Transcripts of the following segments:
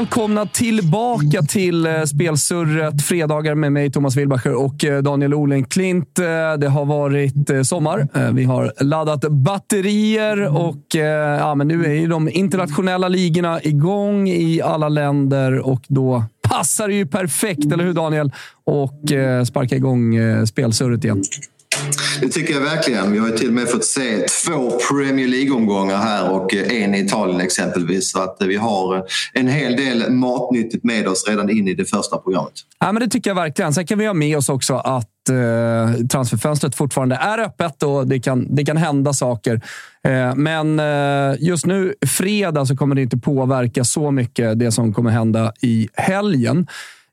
välkomna tillbaka till eh, Spelsurret. Fredagar med mig, Thomas Wilbacher och eh, Daniel Olenklint. Eh, det har varit sommar. Vi har laddat batterier och ja, men nu är ju de internationella ligorna igång i alla länder och då passar det ju perfekt, eller hur Daniel? Och sparka igång Spelsurret igen. Det tycker jag verkligen. Vi har ju till och med fått se två Premier League-omgångar här och eh, en i Italien exempelvis. Så att eh, vi har eh, en hel del matnyttigt med oss redan in i det första programmet. Ja, men det tycker jag verkligen. Sen kan vi ha med oss också att eh, transferfönstret fortfarande är öppet och det kan, det kan hända saker. Eh, men eh, just nu, fredag, så kommer det inte påverka så mycket det som kommer hända i helgen.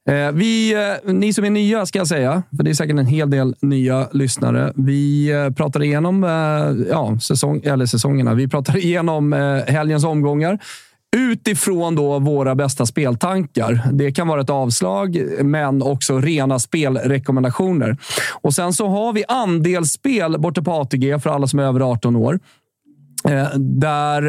Eh, vi, eh, ni som är nya, ska jag säga, för det är säkert en hel del nya lyssnare. Vi eh, pratar igenom ja, säsong, eller säsongerna. Vi pratar igenom helgens omgångar utifrån då våra bästa speltankar. Det kan vara ett avslag, men också rena spelrekommendationer. Och Sen så har vi andelsspel borta på ATG för alla som är över 18 år. Där,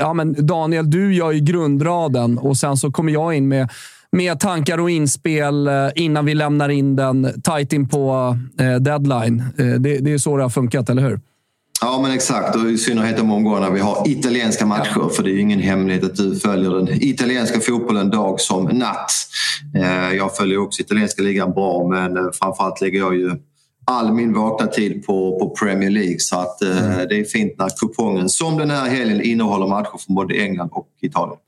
ja, men Daniel, du gör ju grundraden och sen så kommer jag in med, med tankar och inspel eh, innan vi lämnar in den tight in på eh, deadline. Eh, det, det är så det har funkat, eller hur? Ja men exakt och i synnerhet de omgångarna vi har italienska matcher för det är ju ingen hemlighet att du följer den italienska fotbollen dag som natt. Jag följer också italienska ligan bra men framförallt lägger jag ju all min vakna tid på, på Premier League så att eh, det är fint när kupongen som den här helgen innehåller matcher från både England och Italien.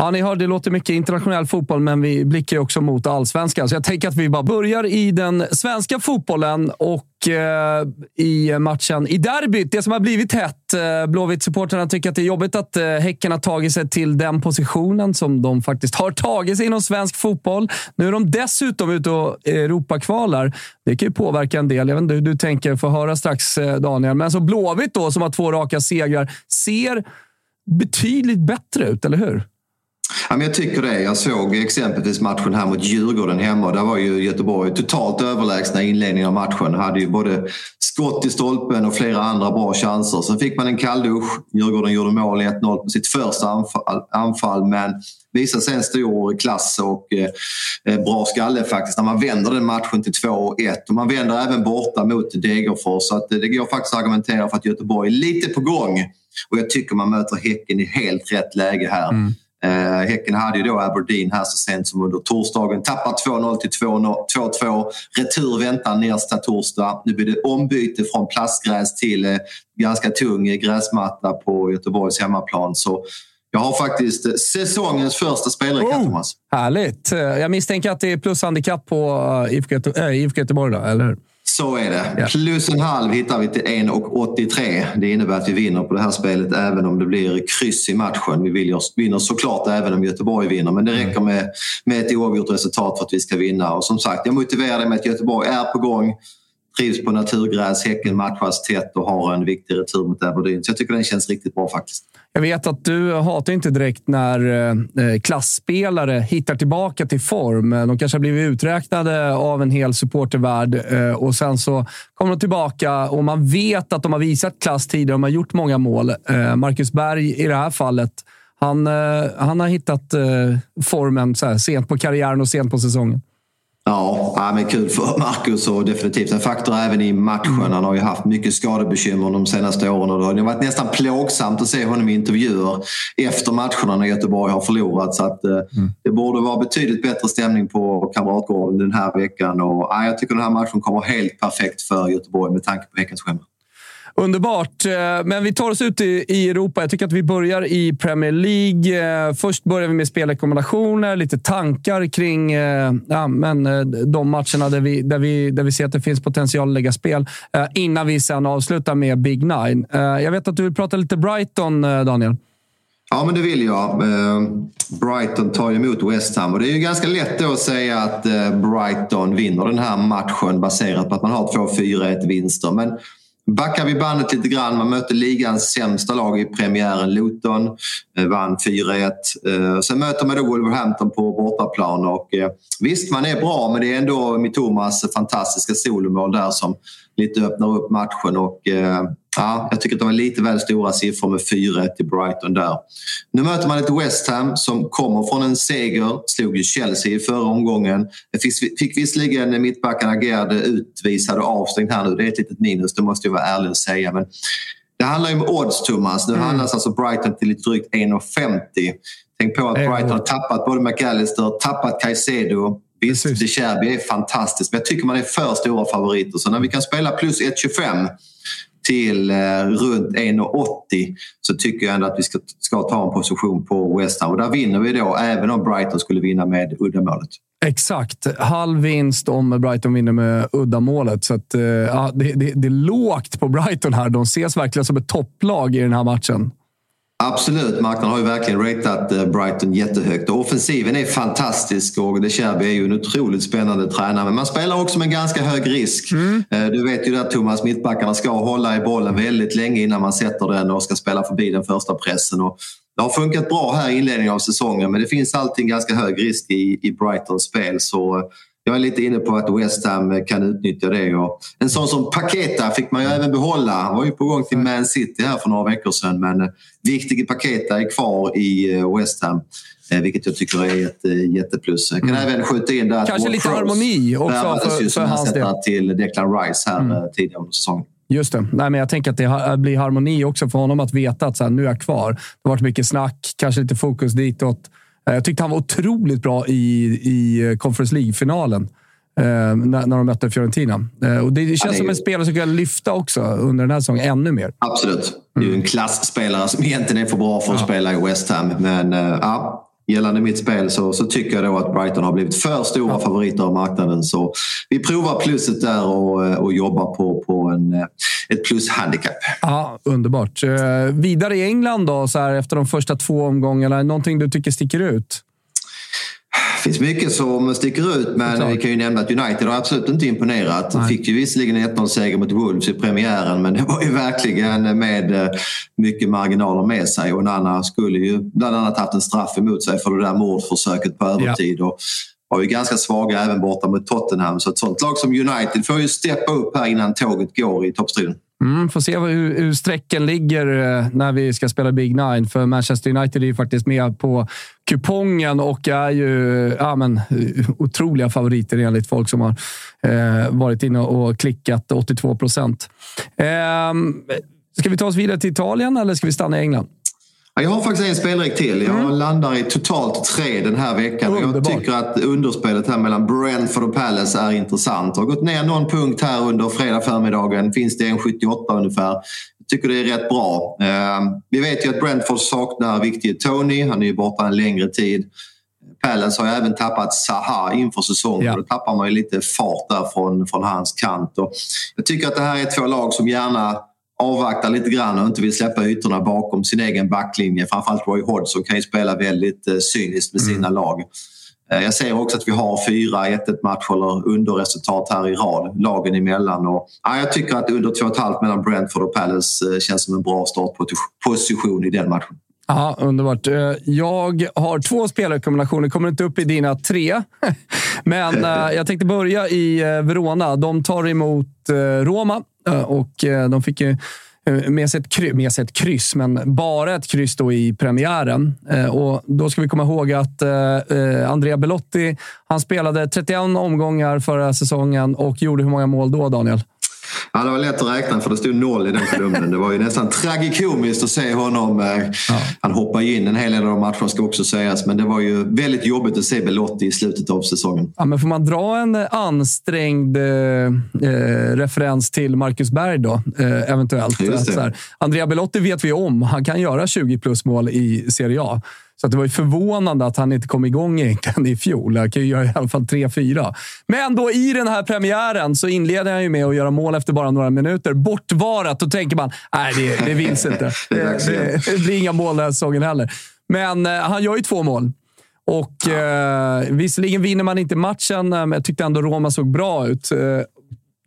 Ja, ni hör, det låter mycket internationell fotboll, men vi blickar ju också mot allsvenskan. Så jag tänker att vi bara börjar i den svenska fotbollen och eh, i matchen i derbyt. Det som har blivit hett. Eh, Blåvitt-supporterna tycker att det är jobbigt att eh, Häcken har tagit sig till den positionen som de faktiskt har tagit sig inom svensk fotboll. Nu är de dessutom ute och eh, Europakvalar. Det kan ju påverka en del. Jag vet inte hur du tänker, få höra strax eh, Daniel. Men så Blåvitt då, som har två raka segrar, ser betydligt bättre ut, eller hur? Ja, men jag tycker det. Jag såg exempelvis matchen här mot Djurgården hemma. Där var ju Göteborg totalt överlägsna i inledningen av matchen. Hade ju både skott i stolpen och flera andra bra chanser. Sen fick man en kalldusch. Djurgården gjorde mål 1-0 på sitt första anfall, anfall men visade sen stor klass och eh, bra skalle faktiskt när man vänder den matchen till 2-1. Och man vänder även borta mot Degerfors. Så att, det går faktiskt att argumentera för att Göteborg är lite på gång. Och jag tycker man möter Häcken i helt rätt läge här. Mm. Eh, häcken hade ju då Aberdeen här så sent som under torsdagen. Tappar 2-0 till 2-2. Retur väntar nästa torsdag. Nu blir det ombyte från plastgräs till eh, ganska tung gräsmatta på Göteborgs hemmaplan. Så jag har faktiskt eh, säsongens första spelare oh, Thomas. Härligt! Jag misstänker att det är plushandikapp på IFK Göteborg, eller hur? Så är det. Ja. Plus en halv hittar vi till 1,83. Det innebär att vi vinner på det här spelet även om det blir kryss i matchen. Vi vinner såklart även om Göteborg vinner men det mm. räcker med, med ett oavgjort resultat för att vi ska vinna. Och som sagt, jag motiverar det med att Göteborg är på gång trivs på naturgräs, Häcken matchas tätt och har en viktig retur mot Aberdeen. Så jag tycker den känns riktigt bra faktiskt. Jag vet att du hatar inte direkt när eh, eh, klassspelare hittar tillbaka till form. De kanske har blivit uträknade av en hel supportervärld eh, och sen så kommer de tillbaka och man vet att de har visat klass tidigare. De har gjort många mål. Marcus Berg i det här fallet, han, han har hittat formen så här, sent på karriären och sent på säsongen. Ja, men kul för Marcus och definitivt en faktor även i matchen. Han har ju haft mycket skadebekymmer de senaste åren och det har varit nästan plågsamt att se honom i intervjuer efter matcherna när Göteborg har förlorat. Så att, eh, mm. Det borde vara betydligt bättre stämning på Kamratgården den här veckan. Och, ja, jag tycker den här matchen kommer helt perfekt för Göteborg med tanke på Häckens schema. Underbart. Eh, men vi tar oss ut i Europa. Jag tycker att vi börjar i Premier League. Eh, först börjar vi med spelrekommendationer, lite tankar kring eh, ja, men, de matcherna där vi, där, vi, där vi ser att det finns potential att lägga spel. Innan vi sen avslutar med Big Nine. Jag vet att du vill prata lite Brighton, Daniel. Ja, men det vill jag. Brighton tar emot West Ham och det är ju ganska lätt då att säga att Brighton vinner den här matchen baserat på att man har två 4-1 vinster. Men Backar vi bandet lite grann, man mötte ligans sämsta lag i premiären, Luton, eh, vann 4-1. Eh, sen möter man då Wolverhampton på bortaplan och eh, visst, man är bra men det är ändå Mitomas fantastiska solomål där som lite öppnar upp matchen och Ja, jag tycker att det var lite väl stora siffror med 4-1 till Brighton där. Nu möter man ett West Ham som kommer från en seger. Slog ju Chelsea i förra omgången. Fick, fick visserligen mittbacken Agerde utvisad och avstängd här nu. Det är ett litet minus, det måste jag vara ärlig och säga. Men det handlar ju om odds, Thomas. Nu mm. handlas alltså Brighton till lite drygt 1,50. Tänk på att Brighton har tappat både McAllister, tappat Caicedo. Visst, De Cherby är fantastiskt, men jag tycker man är för stora favoriter. Så när vi kan spela plus 1,25 till eh, runt 1,80 så tycker jag ändå att vi ska, ska ta en position på West Ham. Och där vinner vi då, även om Brighton skulle vinna med uddamålet. Exakt. Halv vinst om Brighton vinner med uddamålet. Så att, eh, ja, det, det, det är lågt på Brighton här. De ses verkligen som ett topplag i den här matchen. Absolut, marknaden har ju verkligen ratat eh, Brighton jättehögt. Och offensiven är fantastisk och De Cherby är ju en otroligt spännande tränare. Men man spelar också med ganska hög risk. Mm. Eh, du vet ju att Thomas, mittbackarna ska hålla i bollen väldigt länge innan man sätter den och ska spela förbi den första pressen. Och det har funkat bra här i inledningen av säsongen men det finns alltid en ganska hög risk i, i Brightons spel. Så eh, jag är lite inne på att West Ham kan utnyttja det. Och en sån som Paketa fick man ju även behålla. Han var ju på gång till Man City här för några veckor sedan men viktige Paketa är kvar i eh, West Ham. Eh, vilket jag tycker är ett eh, jätteplus. Jag kan mm. även skjuta in där Kanske lite harmoni också för, för hans del. till Declan Rice här mm. tidigare under säsongen. Just det. Nej, men jag tänker att det blir harmoni också för honom att veta att så här, nu är jag kvar. Det har varit mycket snack, kanske lite fokus ditåt. Jag tyckte han var otroligt bra i, i Conference League-finalen. Eh, när, när de mötte Fiorentina. Eh, och det känns ja, det som en spelare som kan lyfta också under den här säsongen ännu mer. Absolut. Det är ju en klassspelare som egentligen är för bra för att ja. spela i West Ham. Men ja, gällande mitt spel så, så tycker jag då att Brighton har blivit för stora favoriter av marknaden. Så vi provar plusset där och, och jobbar på, på en, ett plushandikapp. Ja, underbart. vidare i England då, så här, efter de första två omgångarna. Någonting du tycker sticker ut? Det finns mycket som sticker ut men vi kan ju nämna att United har absolut inte imponerat. Nej. Fick ju visserligen en 1-0-seger mot Wolves i premiären men det var ju verkligen med eh, mycket marginaler med sig. Och Nana skulle ju bland annat haft en straff emot sig för det där mordförsöket på övertid. Ja. Och var ju ganska svaga även borta mot Tottenham. Så ett sånt lag som United får ju steppa upp här innan tåget går i toppstriden. Mm, får se hur, hur strecken ligger eh, när vi ska spela Big Nine. För Manchester United är ju faktiskt med på kupongen och är ju ja, men, eh, otroliga favoriter enligt folk som har eh, varit inne och klickat 82 procent. Eh, ska vi ta oss vidare till Italien eller ska vi stanna i England? Jag har faktiskt en spelrik till. Jag mm. landar i totalt tre den här veckan. Underbart. Jag tycker att underspelet här mellan Brentford och Palace är intressant. Det har gått ner någon punkt här under fredag förmiddagen. Finns det en 78 ungefär. Jag tycker det är rätt bra. Ehm, vi vet ju att Brentford saknar viktige Tony. Han är ju borta en längre tid. Palace har ju även tappat Zaha inför säsongen. Ja. Då tappar man ju lite fart där från, från hans kant. Och jag tycker att det här är två lag som gärna avvaktar lite grann och inte vill släppa ytorna bakom sin egen backlinje. Framförallt Roy Hodgson kan ju spela väldigt eh, cyniskt med sina mm. lag. Eh, jag ser också att vi har fyra 1-1 matcher eller underresultat här i rad, lagen emellan. Och, ja, jag tycker att under 2,5 mellan Brentford och Palace eh, känns som en bra startposition i den matchen. Ja, underbart. Jag har två spelrekommendationer. kommer inte upp i dina tre. Men jag tänkte börja i Verona. De tar emot Roma Eh, och eh, de fick ju eh, med sig, ett kryss, med sig ett kryss, men bara ett kryss då i premiären. Och då ska vi komma ihåg att Andrea Belotti han spelade 31 omgångar förra säsongen och gjorde hur många mål då, Daniel? Ja, det var lätt att räkna för det stod noll i den kolumnen. Det var ju nästan tragikomiskt att se honom. Eh, ja. Han hoppade in en hel del av de matcherna ska också sägas. Men det var ju väldigt jobbigt att se Belotti i slutet av säsongen. Ja, men får man dra en ansträngd eh, eh referens till Marcus Berg då, eh, eventuellt? Andrea Belotti vet vi om. Han kan göra 20 plus mål i Serie A. Så det var ju förvånande att han inte kom igång egentligen i fjol. Han kan ju göra i alla fall 3-4. Men då i den här premiären så inleder han ju med att göra mål efter bara några minuter. Bortvarat. Då tänker man, nej, det, det vinns inte. det, det, det, blir inga mål den här säsongen heller. Men eh, han gör ju två mål. Och eh, Visserligen vinner man inte matchen, eh, men jag tyckte ändå Roma såg bra ut. Eh,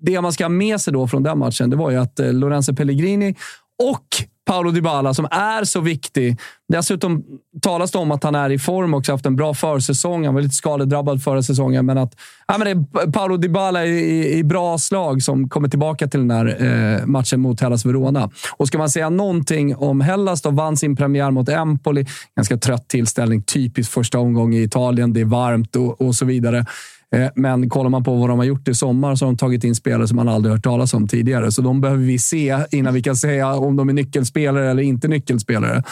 det man ska ha med sig då från den matchen, det var ju att eh, Lorenzo Pellegrini och Paolo Dybala som är så viktig. Dessutom talas det om att han är i form också, haft en bra försäsong. Han var lite skadedrabbad förra säsongen, men att ja, men det är Paolo Dybala i, i bra slag som kommer tillbaka till den här eh, matchen mot Hellas Verona. Och ska man säga någonting om Hellas, då vann sin premiär mot Empoli. Ganska trött tillställning, typiskt första omgång i Italien. Det är varmt och, och så vidare. Eh, men kollar man på vad de har gjort i sommar så har de tagit in spelare som man aldrig hört talas om tidigare. Så de behöver vi se innan vi kan säga om de är nyckelspelare eller inte nyckelspelare.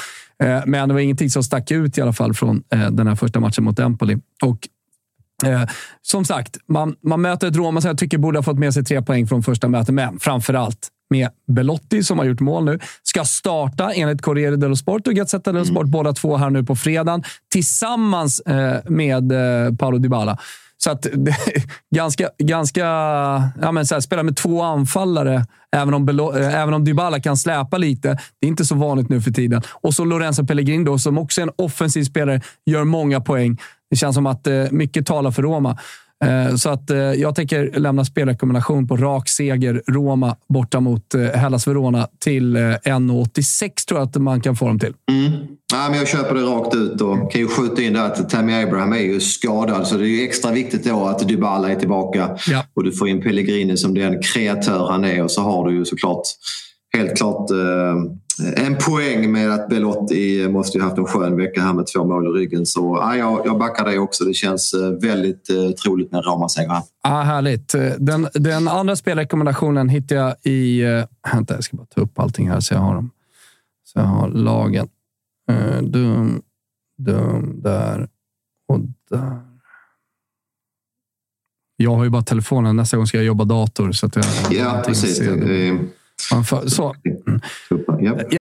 Eh, men det var ingenting som stack ut i alla fall från eh, den här första matchen mot Empoli. Och som sagt, man, man möter ett Roma som jag tycker borde ha fått med sig tre poäng från första mötet, men framför allt med Belotti som har gjort mål nu. Ska starta enligt Corriere dello Sport och Gazzetta dello Sport, mm. båda två här nu på fredagen, tillsammans med Paolo Dybala. Så att det, ganska, ganska, ja men så här, spela med två anfallare, även om, eh, även om Dybala kan släpa lite. Det är inte så vanligt nu för tiden. Och så Lorenzo Pellegrini då, som också är en offensiv spelare, gör många poäng. Det känns som att eh, mycket talar för Roma. Eh, så att eh, jag tänker lämna spelrekommendation på rak seger Roma borta mot eh, Hellas Verona till 1,86 tror jag att man kan få dem till. Mm. Nej, men jag köper det rakt ut och kan ju skjuta in där att Tammy Abraham är ju skadad så det är ju extra viktigt då att Dybala är tillbaka ja. och du får in Pellegrini som den kreatör han är och så har du ju såklart helt klart eh, en poäng med att Belotti måste ju haft en skön vecka här med två mål i ryggen. Så ja, jag, jag backar det också. Det känns eh, väldigt eh, troligt med här. Ja, härligt. Den, den andra spelrekommendationen hittar jag i... Eh, vänta, jag ska bara ta upp allting här så jag har dem. Så jag har lagen. Uh, dum, dum, där och där. Jag har ju bara telefonen. Nästa gång ska jag jobba dator. Så att jag ja, precis. Så. Yep.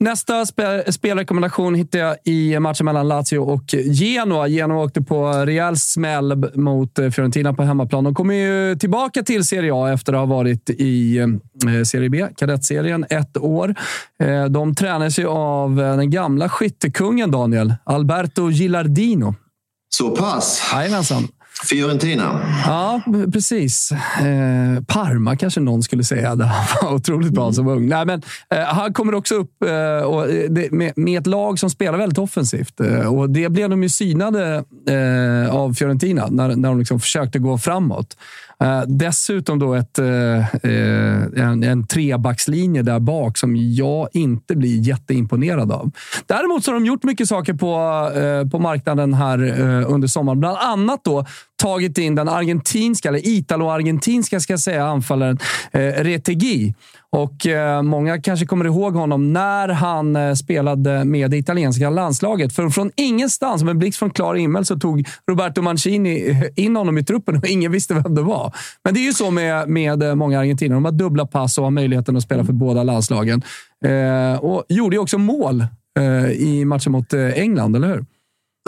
Nästa spe spelrekommendation hittar jag i matchen mellan Lazio och Genoa. Genoa åkte på rejäl smäll mot eh, Fiorentina på hemmaplan. De kommer ju tillbaka till Serie A efter att ha varit i eh, Serie B, kadettserien, ett år. Eh, de tränas ju av den gamla skyttekungen, Daniel. Alberto Gilardino. Så pass? Jajamensan. Fiorentina. Ja, precis. Eh, Parma kanske någon skulle säga. Det var otroligt bra som ung. Nej, men, eh, han kommer också upp eh, och, eh, det, med, med, ett lag som spelar väldigt offensivt. Eh, och Det blev de ju synade eh, av Fiorentina när, när de liksom försökte gå framåt. Uh, dessutom då ett, uh, en, en trebackslinje där bak som jag inte blir jätteimponerad av. Däremot så har de gjort mycket saker på, på marknaden här under sommaren. Bland annat då tagit in den argentinska, eller italo-argentinska ska jag säga, anfallaren eh, Retegi och eh, Många kanske kommer ihåg honom när han eh, spelade med det italienska landslaget. För från ingenstans, som en blixt från klar himmel, så tog Roberto Mancini eh, in honom i truppen och ingen visste vem det var. Men det är ju så med, med många argentiner. De har dubbla pass och har möjligheten att spela för båda landslagen. Eh, och gjorde ju också mål i matchen mot England, eller hur?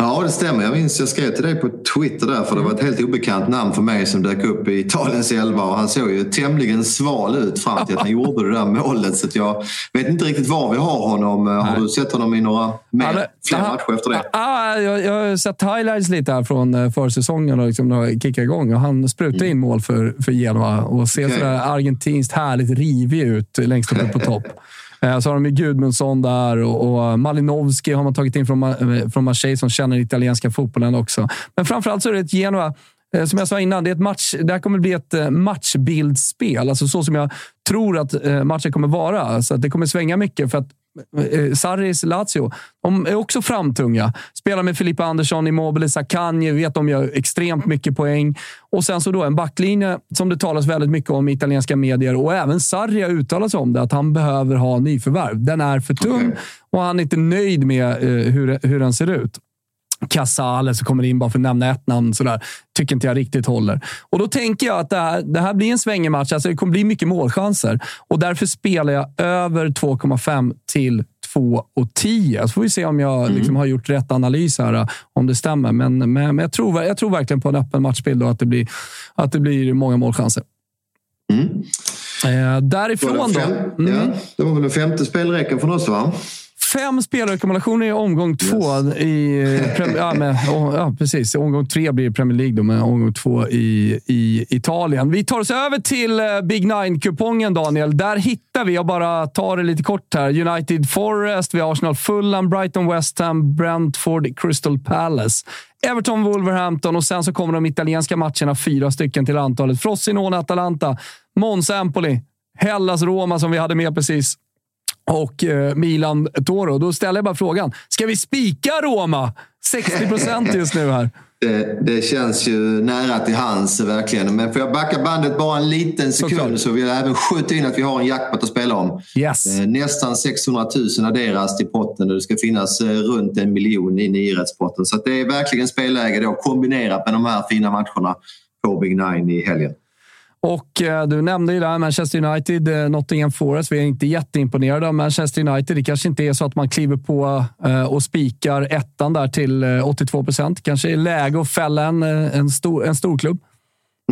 Ja, det stämmer. Jag minns jag skrev till dig på Twitter där för det var ett helt obekant namn för mig som dök upp i Italiens elva och han såg ju tämligen sval ut fram till att han gjorde det där målet. Så jag vet inte riktigt var vi har honom. Nej. Har du sett honom i några mer, ja, fler matcher efter det? Ja, jag, jag har sett highlights lite här från eh, försäsongen och liksom kickat igång. Och han sprutar in mål för, för Genoa och ser okay. sådär argentinskt härligt rivig ut längst uppe på topp. Eh, så har de ju Gudmundsson där och, Malinowski har man tagit in från, eh, från Marseille som känner den italienska fotbollen också. Men framförallt så är det ett Genoa eh, som jag sa innan, det, är ett match, det här kommer bli ett matchbildspel. Alltså så som jag tror att matchen kommer vara. Så att det kommer svänga mycket. För att Sarris Lazio, de är också framtunga. Spelar med Filippa Andersson, Immobile, Saccagni, vet de gör extremt mycket poäng. Och sen så då en backlinje som det talas väldigt mycket om i italienska medier och även Sarri har uttalat sig om det, att han behöver ha nyförvärv. Den är för tung och han är inte nöjd med eh, hur, hur den ser ut. Casale som kommer in bara för att nämna ett namn. Sådär. Tycker inte jag riktigt håller. Och Då tänker jag att det här, det här blir en svängig match. Alltså det kommer bli mycket målchanser. Och Därför spelar jag över 2,5 till 2,10. Så får vi se om jag mm. liksom har gjort rätt analys här, om det stämmer. Men, men, men jag, tror, jag tror verkligen på en öppen matchbild och att det blir, att det blir många målchanser. Mm. Eh, därifrån fem, då. Mm. Ja, det var väl den femte spelräcken från oss, va? Fem spelrekommendationer i omgång två. Yes. I, ja, med, ja, precis. Omgång tre blir Premier League, då, men omgång två i, i Italien. Vi tar oss över till eh, Big Nine-kupongen, Daniel. Där hittar vi, jag bara tar det lite kort här, United Forest, vi har Arsenal Fulham, Brighton West Ham, Brentford Crystal Palace. Everton, Wolverhampton och sen så kommer de italienska matcherna, fyra stycken till antalet. Frosinone, Atalanta, Monza, Empoli, Hellas, Roma som vi hade med precis och eh, Milan Toro. Då ställer jag bara frågan. Ska vi spika Roma? 60 procent just nu här. Det, det, känns ju nära till hands verkligen. Men får jag backa bandet bara en liten sekund så, så vill jag även skjuta in att vi har en jackpot att spela om. Yes. Eh, nästan 600 000 adderas till potten och det ska finnas eh, runt en miljon i niorättspotten. Så det är verkligen spelläge då kombinerat med de här fina matcherna på Big Nine i helgen. Och eh, du nämnde ju där Manchester United, eh, Nottingham Forest. Vi är inte jätteimponerade av Manchester United. Det kanske inte är så att man kliver på eh, och spikar ettan där till eh, 82 procent. Kanske är läge att fälla en, eh, en, stor, en stor klubb.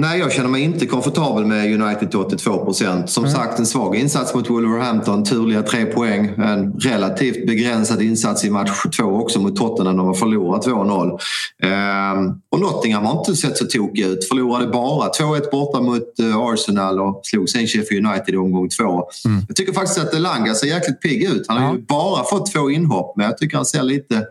Nej, jag känner mig inte komfortabel med United till 82 procent. Som mm. sagt, en svag insats mot Wolverhampton. Turliga tre poäng. En relativt begränsad insats i match två också mot Tottenham. De har förlorat 2-0. Ehm, och Nottingham har inte sett så tokig ut. Förlorade bara 2-1 borta mot eh, Arsenal och slog sen Sheffield United i omgång två. Mm. Jag tycker faktiskt att Elanga ser jäkligt pigg ut. Han har ja. ju bara fått två inhopp, men jag tycker han ser lite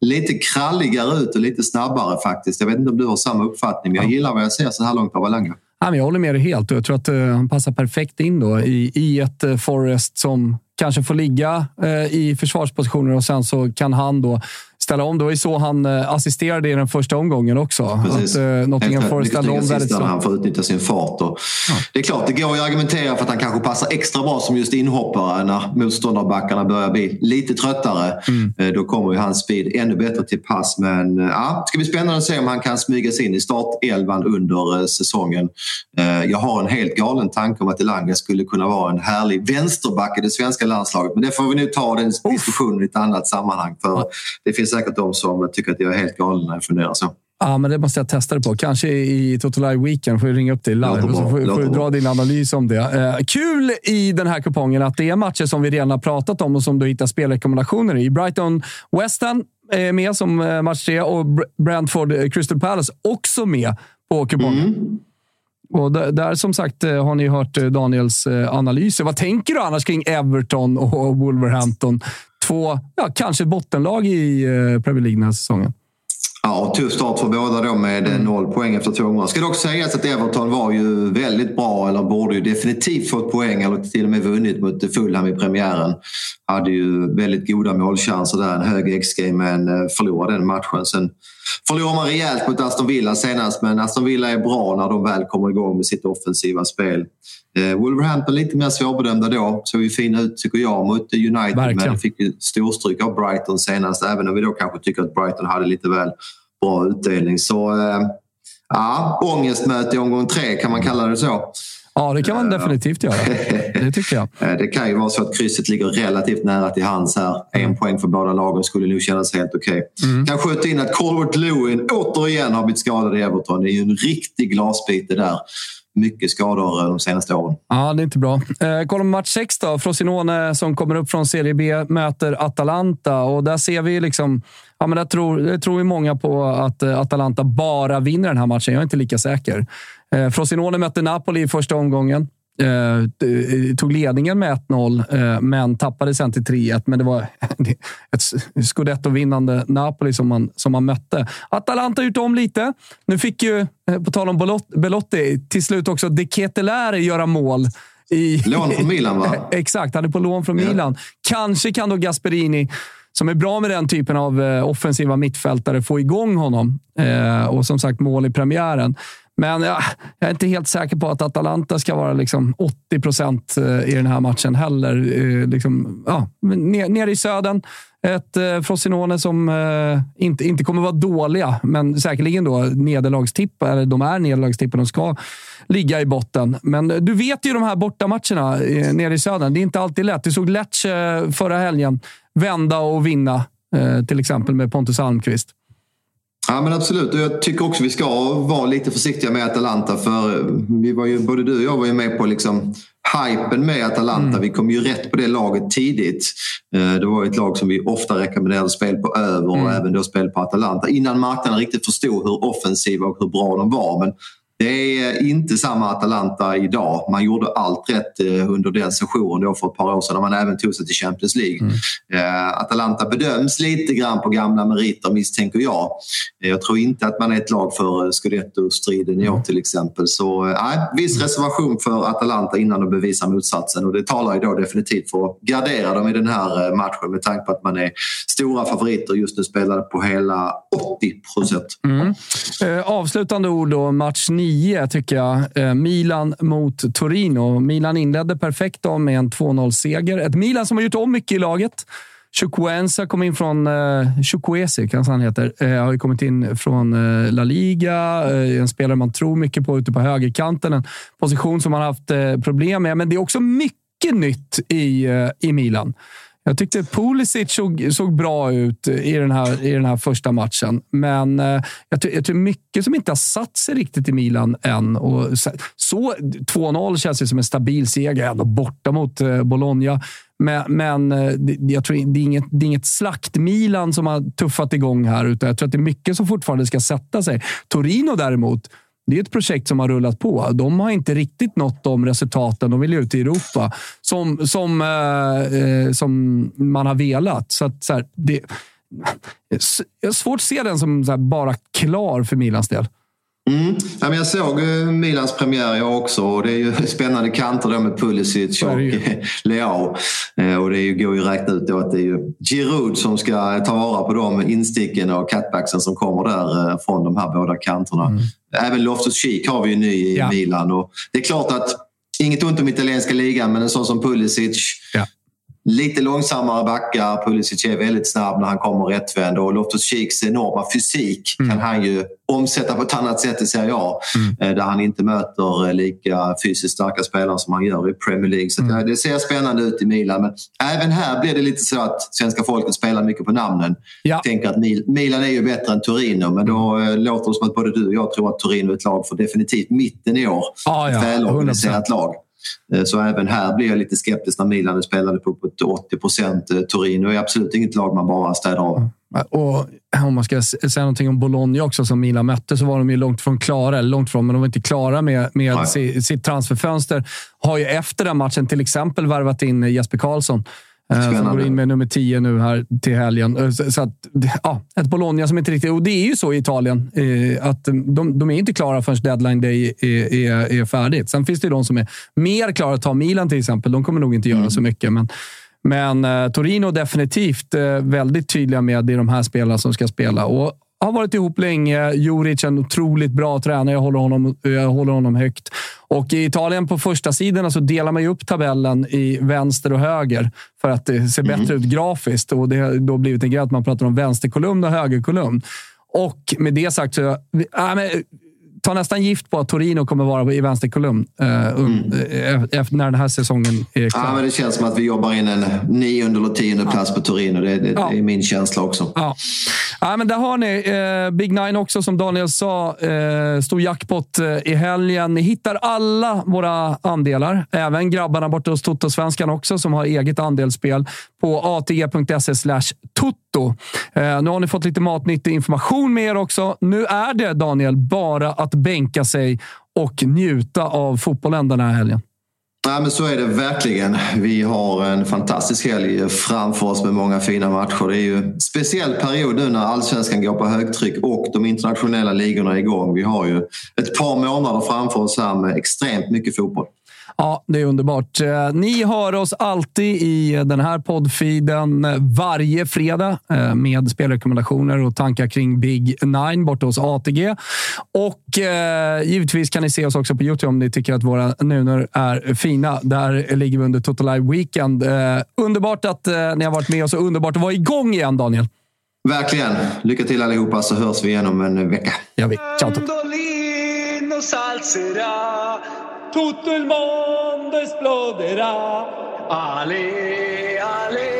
lite kralligare ut och lite snabbare faktiskt. Jag vet inte om du har samma uppfattning, men jag gillar vad jag ser så här långt av Alanga. Jag håller med dig helt och jag tror att uh, han passar perfekt in då i, i ett uh, Forest som kanske får ligga uh, i försvarspositioner och sen så kan han då ställa om. Det var ju så han eh, assisterade i den första omgången också. Precis. Att, eh, Nottingham Forest ställde om väldigt så. Han får utnyttja sin fart. Och ja. Det är klart, det går att argumentera för att han kanske passar extra bra som just inhoppare när motståndarbackarna börjar bli lite tröttare. Mm. Eh, då kommer ju hans speed ännu bättre till pass. Men ja, det ska bli spännande att se om han kan smyga sig in i startelvan under säsongen. Jag har en helt galen tanke om att Elanga skulle kunna vara en härlig vänsterback i det svenska landslaget. Men det får vi nu ta den diskussionen i ett annat sammanhang. För. Det finns säkert de som tycker att jag är helt galen när jag funderar så. Ja, men det måste jag testa det på. Kanske i Total Weekend får jag ringa upp dig live och så får, får du dra din analys om det. Eh, kul i den här kupongen att det är matcher som vi redan har pratat om och som du hittar spelrekommendationer i. Brighton West Ham är med som eh, match tre och Brentford eh, Crystal Palace också med på kupongen. Mm. Och där, där, som sagt eh, har ni hört Daniels analyser. Vad tänker du annars kring Everton och Wolverhampton? Två, ja, kanske bottenlag i eh, Premier League den här säsongen. Ja, tuff start för båda då med eh, noll poäng efter två omgångar. Ska dock sägas att Everton var ju väldigt bra, eller borde ju definitivt fått poäng eller till och med vunnit mot Fulham i premiären. Hade ju väldigt goda målchanser där, en hög XG men eh, förlorade den matchen. Sen förlorade man rejält mot Aston Villa senast men Aston Villa är bra när de väl kommer igång med sitt offensiva spel. Eh, Wolverhampton lite mer svårbedömda då. Såg ju fina ut tycker jag mot United Verkligen. men fick ju storstryk av Brighton senast även om vi då kanske tycker att Brighton hade lite väl bra utdelning. Så eh, ja, ångestmöte i omgång tre kan man kalla det så. Ja, det kan man definitivt göra. Det tycker jag. Eh, det kan ju vara så att krysset ligger relativt nära till hands här. En poäng för båda lagen skulle nog kännas helt okej. Okay. Mm. Kan skjuta in att Colbert Lewin återigen har blivit skadad i Everton. Det är ju en riktig glasbit det där mycket skador de senaste åren. Ja, det är inte bra. Eh, kollar match 6 då. Frosinone som kommer upp från Serie B möter Atalanta och där ser vi liksom... Ja, men där tror, där tror vi många på att eh, Atalanta bara vinner den här matchen. Jag är inte lika säker. Eh, Frosinone mötte Napoli i första omgången. Eh, tog ledningen med 1-0, eh, men tappade sen till 3-1. Men det var ett scudetto-vinnande Napoli som man, som man mötte. Atalanta har gjort om lite. Nu fick ju, eh, på tal om Belotti, till slut också De Ketelare göra mål. I, lån från Milan, va? Exakt, han är på lån från Milan. Kanske kan då Gasperini som är bra med den typen av offensiva mittfältare få igång honom. Eh, och som sagt, mål i premiären. Men ja, jag är inte helt säker på att Atalanta ska vara liksom 80 procent eh, i den här matchen heller. Eh, liksom, ja, nere i södern. Ett eh, Frosinone som eh, inte, inte kommer vara dåliga, men säkerligen då nederlagstippar. De är nederlagstippar. De ska ligga i botten. Men eh, du vet ju de här bortamatcherna eh, nere i södern. Det är inte alltid lätt. Du såg Lecce förra helgen vända och vinna, eh, till exempel med Pontus Almqvist. Ja men absolut och jag tycker också vi ska vara lite försiktiga med Atalanta för vi var ju, både du och jag var ju med på liksom hypen med Atalanta. Mm. Vi kom ju rätt på det laget tidigt. Eh, det var ett lag som vi ofta rekommenderade spel på över och mm. även då spel på Atalanta innan marknaden riktigt förstod hur offensiva och hur bra de var. Men det är inte samma Atalanta idag. Man gjorde allt rätt eh, under den sessionen då för ett par år sedan när man även tog sig till Champions League. Mm. Eh, Atalanta bedöms lite grann på gamla meriter misstänker jag. Jag tror inte att man är ett lag för eh, scudetto-striden i år till exempel. Så nej, viss reservation för Atalanta innan de bevisar motsatsen och det talar ju då definitivt för att gardera dem i den här matchen med tanke på att man är stora favoriter just nu spelade på hela 80 procent. Mm. avslutande ord då, match 9 10 tycker jag. Eh, Milan mot Torino. Milan inledde perfekt då med en 2-0-seger. Ett Milan som har gjort om mycket i laget. Chukwuenza kom in från... Eh, Chukwuesi kanske han heter. Eh, har ju kommit in från eh, La Liga. Eh, en spelare man tror mycket på ute på högerkanten. En position som man haft eh, problem med. Men det är också mycket nytt i, eh, i Milan. Jag tyckte Pulisic såg, såg bra ut i den, här, i den här första matchen, men eh, jag, jag tror mycket som inte har satt sig riktigt i Milan än. Och så, så 2-0 känns ju som en stabil seger, ändå borta mot eh, Bologna. Men, eh, men jag tror det är inget, det är inget slakt-Milan som har tuffat igång här, utan jag tror att det är mycket som fortfarande ska sätta sig. Torino däremot, det är ett projekt som har rullat på. De har inte riktigt nått de resultaten. De vill ut i Europa som, som, eh, eh som man har velat. Så, att, så här, det, jag har svårt att se den som här, bara klar för Milans del. Mm. Ja, men jag såg Milans premiär jag också och det är ju spännande kanter då med Pulisic och Leao. Eh, och det är ju, går ju att räkna ut då att det är ju Giroud som ska ta vara på de insticken och cutbacksen som kommer där eh, från de här båda kanterna. Mm. Även Loftus-Cheek har vi ju ny i ja. Milan och det är klart att Inget ont om italienska ligan, men en sån som Pulisic. Ja. Lite långsammare backar. Pulisic är väldigt snabb när han kommer rättvänd och Loftus-Cheeks enorma fysik mm. kan han ju omsätta på ett annat sätt i Serie A. Mm. Eh, där han inte möter eh, lika fysiskt starka spelare som han gör i Premier League. Så mm. det ser spännande ut i Milan. Men även här blir det lite så att svenska folket spelar mycket på namnen. Ja. Tänker att Milan är ju bättre än Torino, men då mm. Eh, låter det som att både du och jag tror att Torino är ett lag för definitivt mitten i år. Ah, ja. Ett välorganiserat lag. Eh, så även här blir jag lite skeptisk när Milan spelade på 80 procent. Eh, Torino är absolut inget lag man bara städar av. Mm. Och om man ska säga någonting om Bologna också, som Milan mötte, så var de ju långt från klara. Eller långt från, men de var inte klara med, med sitt transferfönster. Har ju efter den matchen till exempel värvat in Jesper Karlsson Spännande. Eh, som går in med nummer 10 nu här till helgen. Eh, så att, ja, ett Bologna som inte riktigt... Och det är ju så i Italien, eh, att de, de är inte klara förrän deadline day är, är, är färdigt. Sen finns det de som är mer klara. Ta Milan till exempel. De kommer nog inte göra mm. så mycket. Men, men Torino definitivt väldigt tydliga med i de här spelarna som ska spela. Och har varit ihop länge. Juric en otroligt bra tränare. Jag håller honom, jag håller honom högt. Och I Italien på första sidan så delar man upp tabellen i vänster och höger för att det ser mm. bättre ut grafiskt. Och Det har då blivit en grej att man pratar om vänsterkolumn och högerkolumn. Och med det sagt så... Äh, men, tar nästan gift på att Torino kommer vara i vänsterkolumn eh, mm. eh, när den här säsongen är klar. Ja, men det känns som att vi jobbar in en nionde eller tionde ja. plats på Torino. Det, det, ja. det, är min känsla också. Ja. Ja, men där har ni eh, Big Nine också, som Daniel sa. Eh, stor jackpot eh, i helgen. Ni hittar alla våra andelar. Även grabbarna borta hos Toto-svenskan också, som har eget andelsspel på atg.se toto. Eh, nu har ni fått lite matnyttig information med er också. Nu är det, Daniel, bara att bänka sig och njuta av fotbollen den här helgen. Ja, men så är det verkligen. Vi har en fantastisk helg framför oss med många fina matcher. Det är ju en speciell period nu när allsvenskan går på högtryck och de internationella ligorna är igång. Vi har ju ett par månader framför oss här med extremt mycket fotboll. Ja, det är underbart. Eh, ni hör oss alltid i den här poddfeeden varje fredag eh, med spelrekommendationer och tankar kring Big Nine borta hos ATG. Och eh, givetvis kan ni se oss också på Youtube om ni tycker att våra nunor är fina. Där ligger vi under Total Live Weekend. Underbart att ni har varit med oss och underbart att vara igång igen, Daniel. Verkligen. Lycka till allihopa så hörs vi igen om en vecka. Ja, vi. Ciao. Tutto il mondo esploderà. Ale, ale,